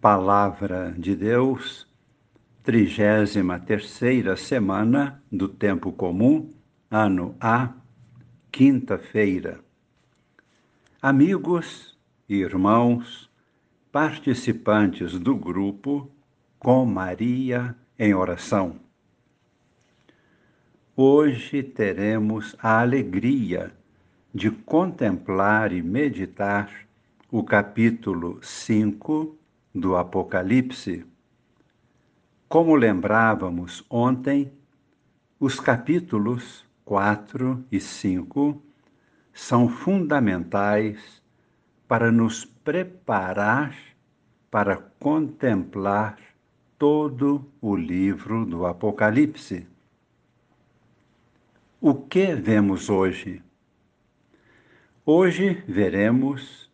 Palavra de Deus, trigésima terceira semana do Tempo Comum, ano A, quinta-feira. Amigos irmãos, participantes do grupo Com Maria em Oração. Hoje teremos a alegria de contemplar e meditar o capítulo 5 do Apocalipse. Como lembrávamos ontem, os capítulos 4 e 5 são fundamentais para nos preparar para contemplar todo o livro do Apocalipse. O que vemos hoje? Hoje veremos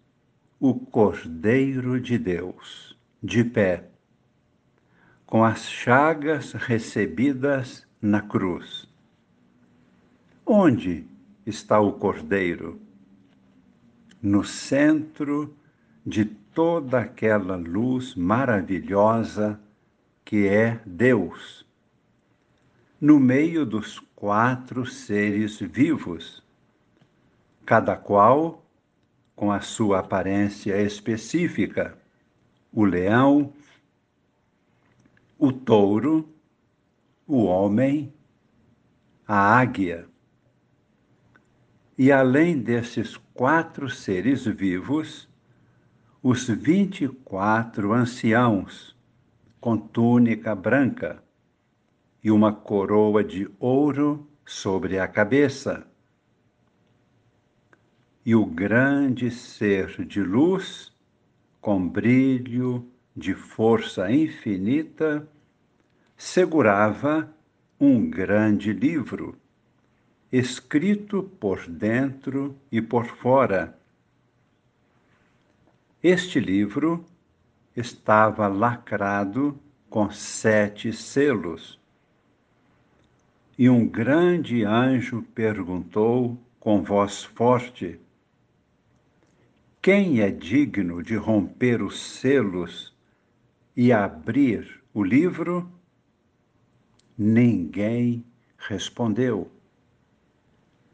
o Cordeiro de Deus, de pé, com as chagas recebidas na cruz. Onde está o Cordeiro? No centro de toda aquela luz maravilhosa que é Deus, no meio dos quatro seres vivos cada qual com a sua aparência específica: o leão, o touro, o homem, a águia. E além desses quatro seres vivos, os vinte e quatro anciãos, com túnica branca e uma coroa de ouro sobre a cabeça e o grande ser de luz, com brilho de força infinita, segurava um grande livro, escrito por dentro e por fora. Este livro estava lacrado com sete selos. E um grande anjo perguntou com voz forte: quem é digno de romper os selos e abrir o livro? Ninguém respondeu.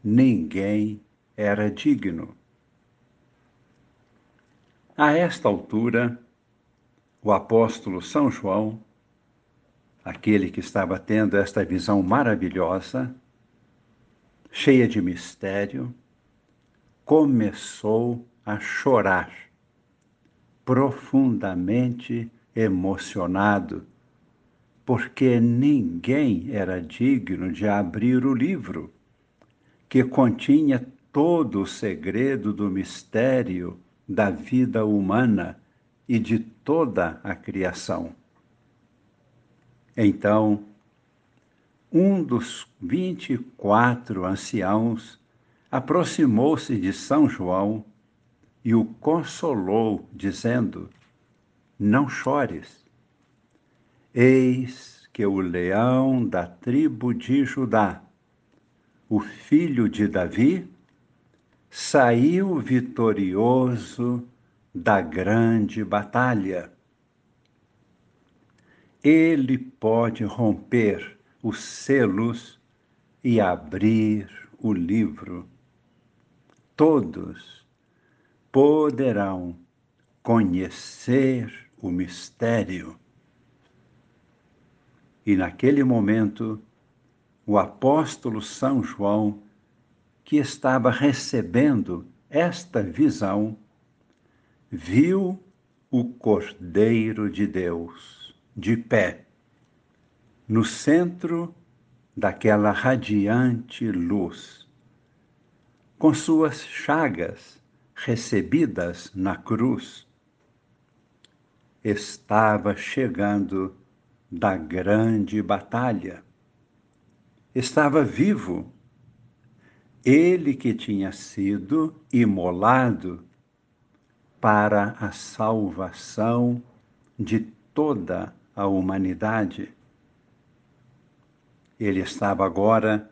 Ninguém era digno. A esta altura, o apóstolo São João, aquele que estava tendo esta visão maravilhosa, cheia de mistério, começou a chorar, profundamente emocionado, porque ninguém era digno de abrir o livro, que continha todo o segredo do mistério da vida humana e de toda a criação. Então, um dos vinte e quatro anciãos aproximou-se de São João e o consolou, dizendo: Não chores. Eis que o leão da tribo de Judá, o filho de Davi, saiu vitorioso da grande batalha. Ele pode romper os selos e abrir o livro. Todos poderão conhecer o mistério. E naquele momento, o apóstolo São João, que estava recebendo esta visão, viu o Cordeiro de Deus de pé, no centro daquela radiante luz, com suas chagas recebidas na cruz, estava chegando da grande batalha. Estava vivo. Ele que tinha sido imolado para a salvação de toda a humanidade. Ele estava agora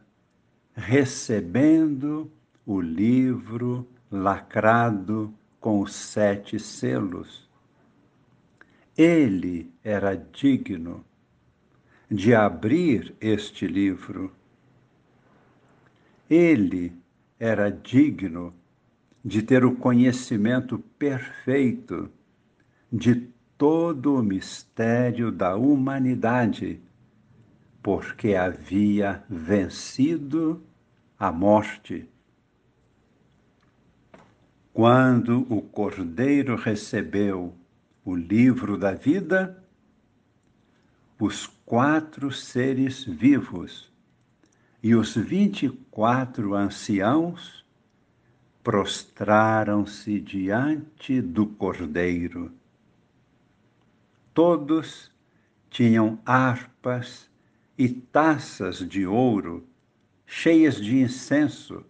recebendo o livro lacrado com os sete selos. ele era digno de abrir este livro. Ele era digno de ter o conhecimento perfeito de todo o mistério da humanidade, porque havia vencido a morte. Quando o Cordeiro recebeu o livro da vida, os quatro seres vivos e os vinte e quatro anciãos prostraram-se diante do Cordeiro. Todos tinham harpas e taças de ouro cheias de incenso,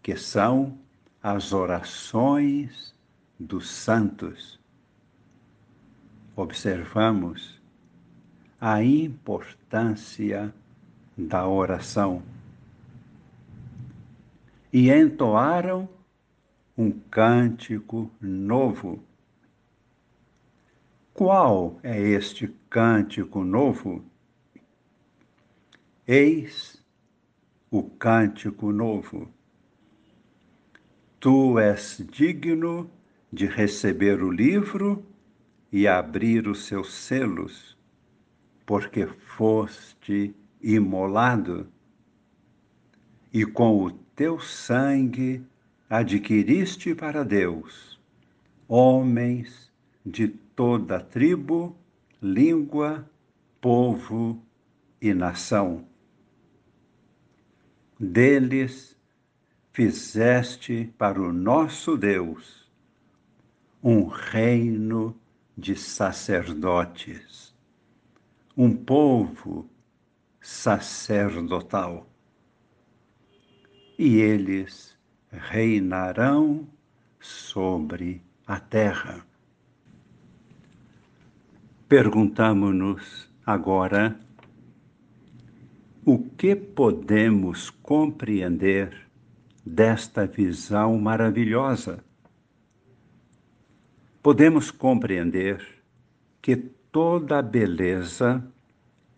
que são as orações dos santos. Observamos a importância da oração e entoaram um cântico novo. Qual é este cântico novo? Eis o cântico novo. Tu és digno de receber o livro e abrir os seus selos, porque foste imolado, e com o teu sangue adquiriste para Deus homens de toda tribo, língua, povo e nação. Deles fizeste para o nosso Deus um reino de sacerdotes, um povo sacerdotal. E eles reinarão sobre a terra. Perguntamos-nos agora o que podemos compreender desta visão maravilhosa? Podemos compreender que toda a beleza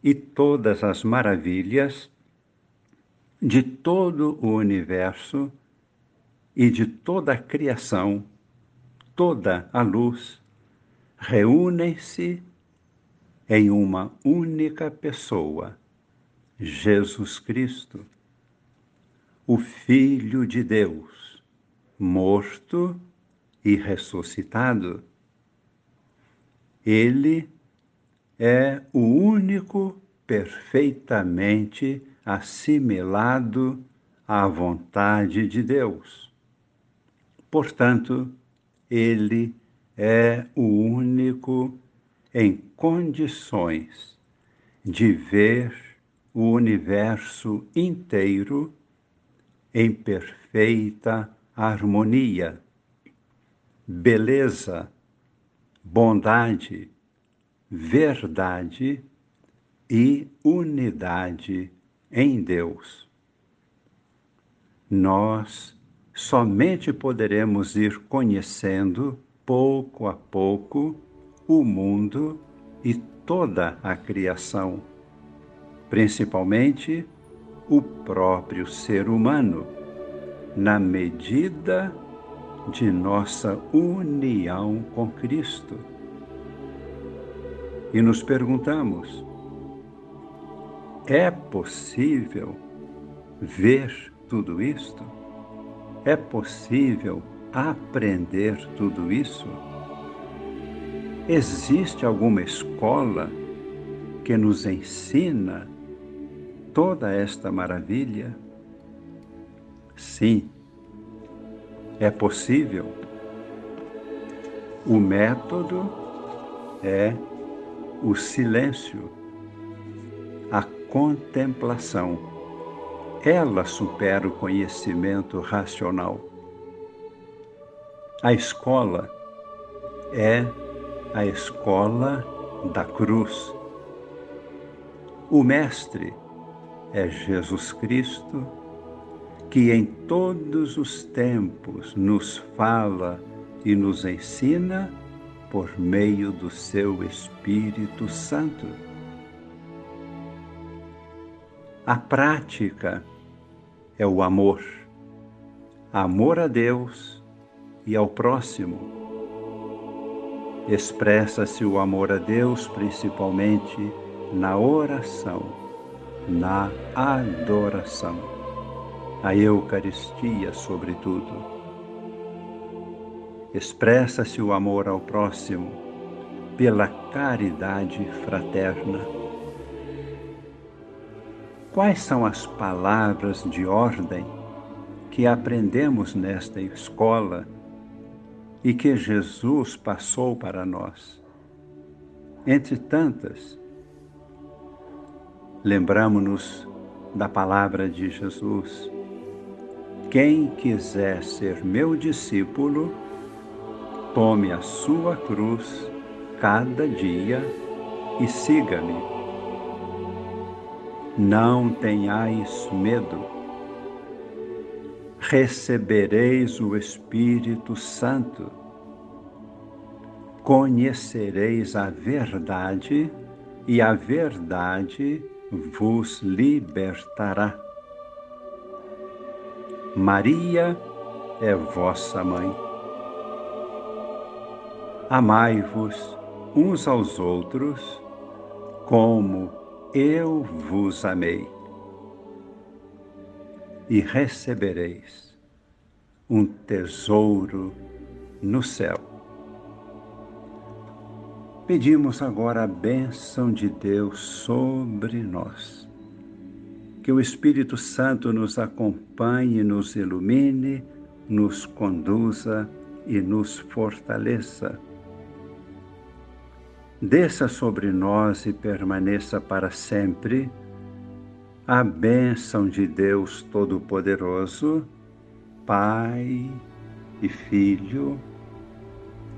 e todas as maravilhas de todo o universo e de toda a criação, toda a luz, reúnem-se em uma única pessoa Jesus Cristo, o Filho de Deus, morto e ressuscitado. Ele é o único perfeitamente assimilado à vontade de Deus. Portanto, ele é o único em condições de ver o universo inteiro em perfeita harmonia, beleza, bondade, verdade e unidade em Deus. Nós somente poderemos ir conhecendo pouco a pouco o mundo e toda a criação principalmente o próprio ser humano, na medida de nossa união com Cristo. E nos perguntamos: é possível ver tudo isto? É possível aprender tudo isso? Existe alguma escola que nos ensina toda esta maravilha? Sim, é possível. O método é o silêncio, a contemplação. Ela supera o conhecimento racional. A escola é a escola da cruz. O mestre é Jesus Cristo, que em todos os tempos nos fala e nos ensina por meio do seu Espírito Santo. A prática é o amor, amor a Deus e ao próximo. Expressa-se o amor a Deus principalmente na oração, na adoração, a Eucaristia, sobretudo. Expressa-se o amor ao próximo pela caridade fraterna. Quais são as palavras de ordem que aprendemos nesta escola e que Jesus passou para nós? Entre tantas, lembramos-nos da palavra de Jesus. Quem quiser ser meu discípulo, tome a sua cruz cada dia e siga-me. Não tenhais medo. Recebereis o Espírito Santo. Conhecereis a verdade e a verdade vos libertará. Maria é vossa mãe. Amai-vos uns aos outros como eu vos amei, e recebereis um tesouro no céu. Pedimos agora a bênção de Deus sobre nós. Que o Espírito Santo nos acompanhe, nos ilumine, nos conduza e nos fortaleça. Desça sobre nós e permaneça para sempre a bênção de Deus Todo-Poderoso, Pai e Filho